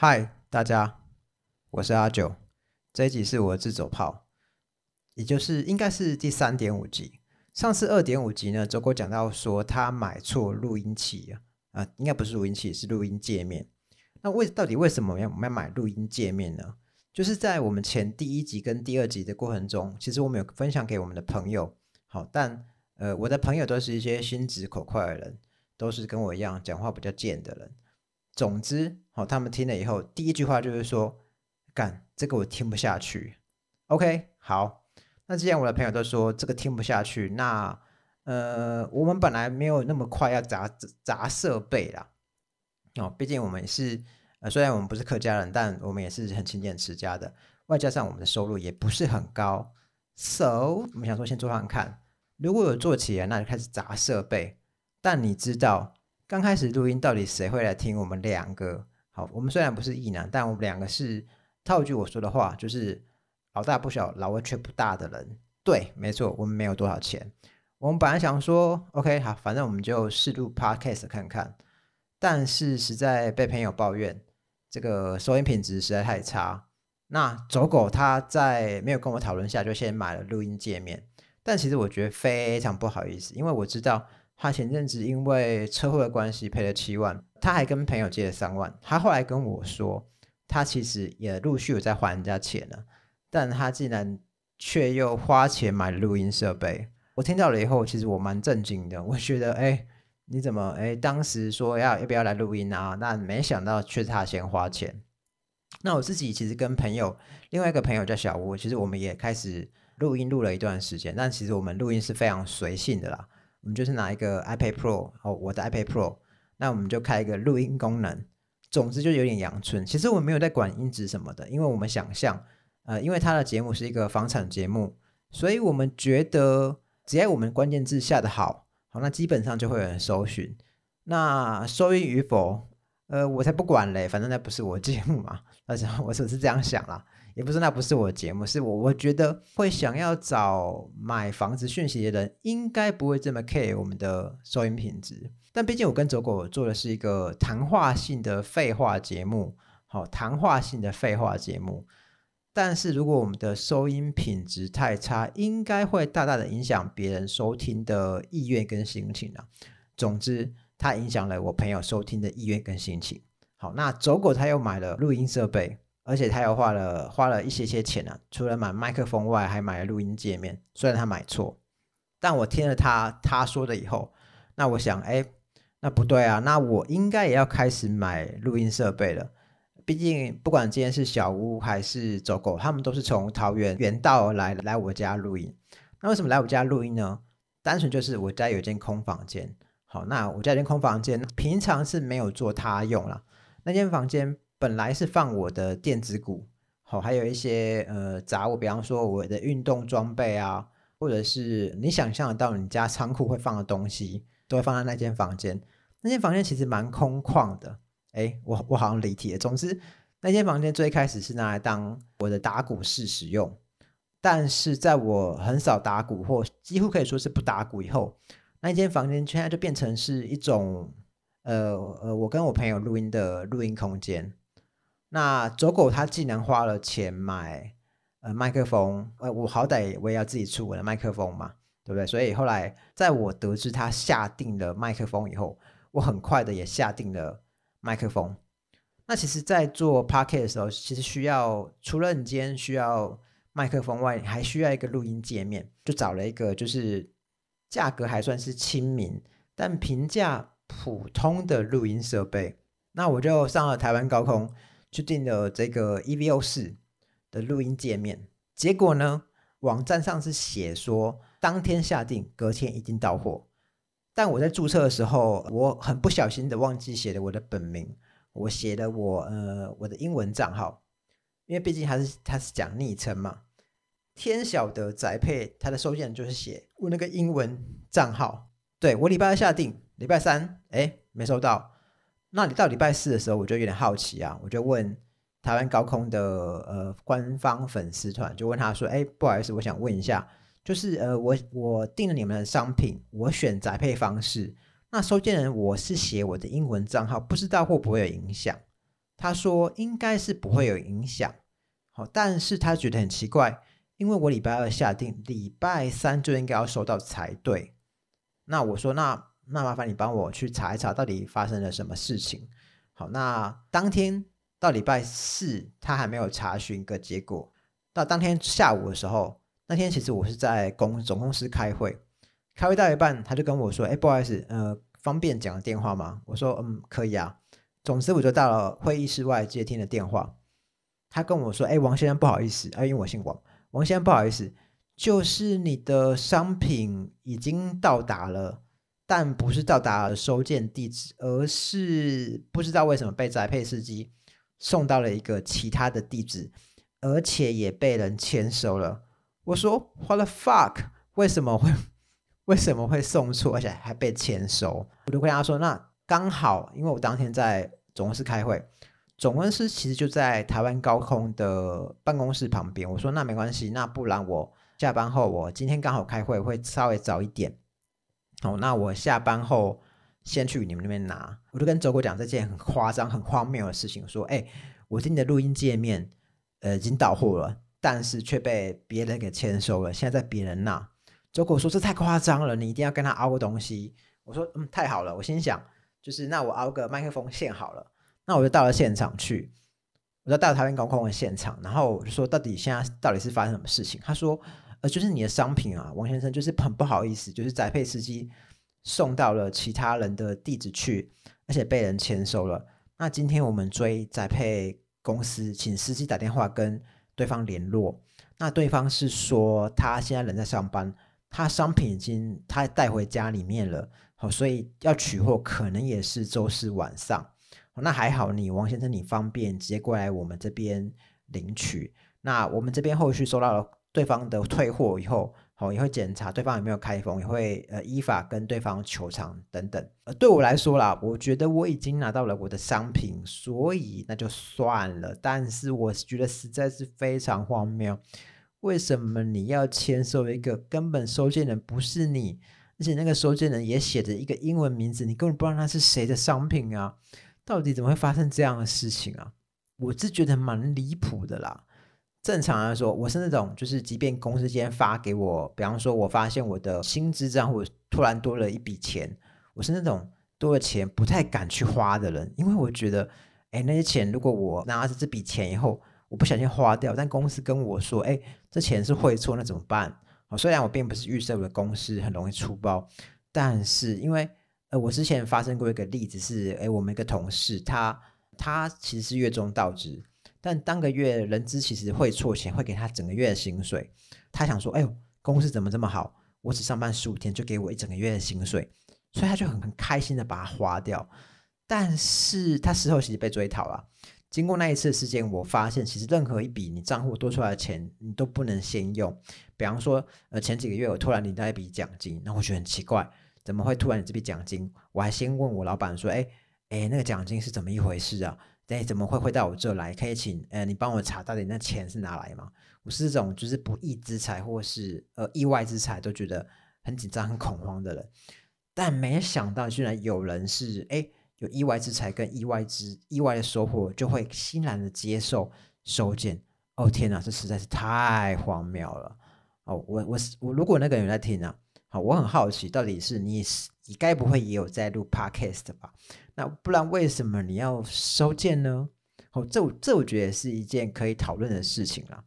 嗨，大家，我是阿九。这一集是我的自走炮，也就是应该是第三点五集。上次二点五集呢，周哥讲到说他买错录音器啊，啊，应该不是录音器，是录音界面。那为到底为什么要我们要买录音界面呢？就是在我们前第一集跟第二集的过程中，其实我们有分享给我们的朋友。好，但呃，我的朋友都是一些心直口快的人，都是跟我一样讲话比较贱的人。总之，哦，他们听了以后，第一句话就是说：“干，这个我听不下去。”OK，好，那既然我的朋友都说这个听不下去，那呃，我们本来没有那么快要砸砸设备啦。哦，毕竟我们是呃，虽然我们不是客家人，但我们也是很勤俭持家的，外加上我们的收入也不是很高，so 我们想说先做看看，如果有做起来，那就开始砸设备。但你知道？刚开始录音，到底谁会来听我们两个？好，我们虽然不是异男，但我们两个是套句我说的话，就是老大不小，老二却不大的人。对，没错，我们没有多少钱。我们本来想说，OK，好，反正我们就试录 Podcast 看看。但是实在被朋友抱怨，这个收音品质实在太差。那走狗他在没有跟我讨论下，就先买了录音界面。但其实我觉得非常不好意思，因为我知道。他前阵子因为车祸的关系赔了七万，他还跟朋友借了三万。他后来跟我说，他其实也陆续有在还人家钱了，但他竟然却又花钱买录音设备。我听到了以后，其实我蛮震惊的。我觉得，哎，你怎么，哎，当时说要要不要来录音啊？那没想到却是他先花钱。那我自己其实跟朋友，另外一个朋友叫小吴，其实我们也开始录音录了一段时间，但其实我们录音是非常随性的啦。我们就是拿一个 iPad Pro 哦，我的 iPad Pro，那我们就开一个录音功能。总之就有点阳春。其实我们没有在管音质什么的，因为我们想象，呃，因为他的节目是一个房产节目，所以我们觉得只要我们关键字下的好，好，那基本上就会有人搜寻。那收音与否，呃，我才不管嘞，反正那不是我节目嘛。而且我只是这样想啦。也不是，那不是我的节目，是我我觉得会想要找买房子讯息的人，应该不会这么 care 我们的收音品质。但毕竟我跟走狗做的是一个谈话性的废话节目，好，谈话性的废话节目。但是如果我们的收音品质太差，应该会大大的影响别人收听的意愿跟心情啊。总之，它影响了我朋友收听的意愿跟心情。好，那走狗他又买了录音设备。而且他又花了花了一些些钱啊，除了买麦克风外，还买了录音界面。虽然他买错，但我听了他他说的以后，那我想，哎，那不对啊，那我应该也要开始买录音设备了。毕竟不管今天是小屋还是走狗，他们都是从桃园远道而来来我家录音。那为什么来我家录音呢？单纯就是我家有间空房间。好，那我家间空房间平常是没有做他用了，那间房间。本来是放我的电子鼓，好，还有一些呃杂物，比方说我的运动装备啊，或者是你想象得到你家仓库会放的东西，都会放在那间房间。那间房间其实蛮空旷的，哎，我我好像离题了。总之，那间房间最开始是拿来当我的打鼓室使用，但是在我很少打鼓或几乎可以说是不打鼓以后，那间房间现在就变成是一种呃呃，我跟我朋友录音的录音空间。那走狗他既然花了钱买呃麦克风，呃我好歹我也要自己出我的麦克风嘛，对不对？所以后来在我得知他下定了麦克风以后，我很快的也下定了麦克风。那其实，在做 p a r k e t 的时候，其实需要除了你今天需要麦克风外，还需要一个录音界面，就找了一个就是价格还算是亲民，但评价普通的录音设备。那我就上了台湾高空。去订了这个 EVO 四的录音界面，结果呢，网站上是写说当天下定，隔天一定到货。但我在注册的时候，我很不小心的忘记写了我的本名，我写了我呃我的英文账号，因为毕竟还是他是讲昵称嘛。天晓得宅配他的收件人就是写我那个英文账号，对我礼拜二下定，礼拜三哎没收到。那你到礼拜四的时候，我就有点好奇啊，我就问台湾高空的呃官方粉丝团，就问他说：“哎，不好意思，我想问一下，就是呃我我订了你们的商品，我选宅配方式，那收件人我是写我的英文账号，不知道会不会有影响？”他说应该是不会有影响，好，但是他觉得很奇怪，因为我礼拜二下定，礼拜三就应该要收到才对。那我说，那那麻烦你帮我去查一查，到底发生了什么事情。好，那当天到礼拜四，他还没有查询个结果。到当天下午的时候，那天其实我是在公总公司开会，开会到一半，他就跟我说：“哎，不好意思，呃，方便讲电话吗？”我说：“嗯，可以啊。”总之我就到了会议室外接听了电话，他跟我说：“哎，王先生，不好意思，啊，因为我姓王，王先生不好意思，就是你的商品已经到达了，但不是到达收件地址，而是不知道为什么被宅配司机送到了一个其他的地址，而且也被人签收了。”我说：“What the fuck？为什么会 为什么会送错，而且还被签收？”我就跟他说：“那刚好，因为我当天在。”总公司开会，总公司其实就在台湾高空的办公室旁边。我说那没关系，那不然我下班后，我今天刚好开会，会稍微早一点。好，那我下班后先去你们那边拿。我就跟周国讲这件很夸张、很荒谬的事情，说：哎，我今天的录音界面呃已经到货了，但是却被别人给签收了，现在在别人那。周国说这太夸张了，你一定要跟他凹个东西。我说嗯，太好了，我心想。就是那我凹个麦克风线好了，那我就到了现场去，我就到了台湾高空的现场，然后我就说到底现在到底是发生什么事情？他说，呃，就是你的商品啊，王先生就是很不好意思，就是宅配司机送到了其他人的地址去，而且被人签收了。那今天我们追宅配公司，请司机打电话跟对方联络，那对方是说他现在人在上班，他商品已经他带回家里面了。好，所以要取货可能也是周四晚上。那还好，你王先生你方便直接过来我们这边领取。那我们这边后续收到了对方的退货以后，好也会检查对方有没有开封，也会呃依法跟对方求偿等等。呃，对我来说啦，我觉得我已经拿到了我的商品，所以那就算了。但是我觉得实在是非常荒谬，为什么你要签收一个根本收件人不是你？而且那个收件人也写着一个英文名字，你根本不知道那是谁的商品啊！到底怎么会发生这样的事情啊？我是觉得蛮离谱的啦。正常来说，我是那种就是即便公司今天发给我，比方说我发现我的薪资账户突然多了一笔钱，我是那种多了钱不太敢去花的人，因为我觉得，哎，那些钱如果我拿着这笔钱以后，我不小心花掉，但公司跟我说，哎，这钱是汇错，那怎么办？哦，虽然我并不是预设我的公司很容易出包，但是因为呃，我之前发生过一个例子是，哎，我们一个同事，他他其实是月中到职，但当个月人资其实会错钱，会给他整个月的薪水。他想说，哎呦，公司怎么这么好？我只上班十五天就给我一整个月的薪水，所以他就很很开心的把它花掉。但是他事后其实被追讨了。经过那一次事件，我发现其实任何一笔你账户多出来的钱，你都不能先用。比方说，呃，前几个月我突然领到一笔奖金，那我觉得很奇怪，怎么会突然有这笔奖金？我还先问我老板说，哎哎，那个奖金是怎么一回事啊？哎，怎么会会到我这来？可以请呃你帮我查到底那钱是哪来吗？我是这种就是不义之财或是呃意外之财都觉得很紧张、很恐慌的人，但没想到居然有人是哎。有意外之财跟意外之意外的收获，就会欣然的接受收件。哦天哪，这实在是太荒谬了！哦，我我我，如果那个人在听呢，好，我很好奇，到底是你你该不会也有在录 podcast 吧？那不然为什么你要收件呢？哦，这这我觉得是一件可以讨论的事情啦。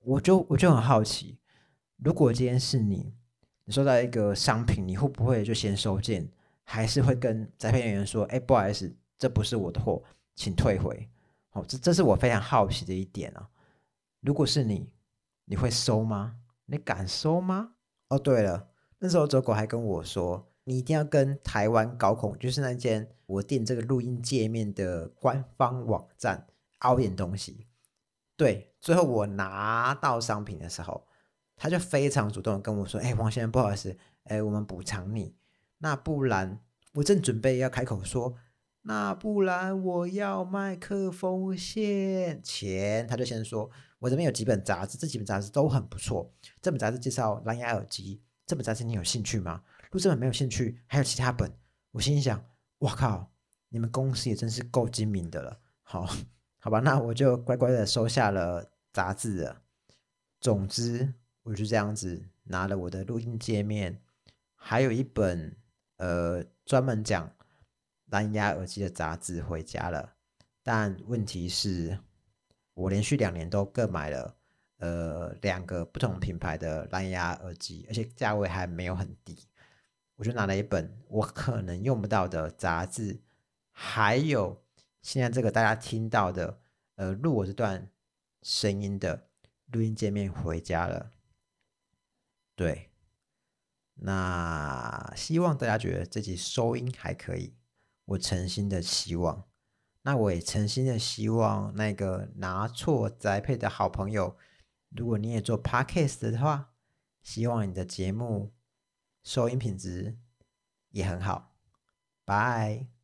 我就我就很好奇，如果今天是你，你收到一个商品，你会不会就先收件？还是会跟宅配员说：“哎，不好意思，这不是我的货，请退回。”好，这这是我非常好奇的一点啊。如果是你，你会收吗？你敢收吗？哦，对了，那时候走狗还跟我说：“你一定要跟台湾高控，就是那间我订这个录音界面的官方网站凹点东西。”对，最后我拿到商品的时候，他就非常主动跟我说：“哎，王先生，不好意思，哎，我们补偿你。”那不然，我正准备要开口说，那不然我要麦克风线钱，他就先说，我这边有几本杂志，这几本杂志都很不错。这本杂志介绍蓝牙耳机，这本杂志你有兴趣吗？如果这本没有兴趣，还有其他本。我心想，我靠，你们公司也真是够精明的了。好，好吧，那我就乖乖的收下了杂志了。总之，我就这样子拿了我的录音界面，还有一本呃专门讲蓝牙耳机的杂志回家了。但问题是，我连续两年都各买了呃两个不同品牌的蓝牙耳机，而且价位还没有很低。我就拿了一本我可能用不到的杂志，还有现在这个大家听到的呃录我这段声音的。录音界面回家了，对，那希望大家觉得这集收音还可以，我诚心的希望，那我也诚心的希望那个拿错宅配的好朋友，如果你也做 podcast 的话，希望你的节目收音品质也很好，拜。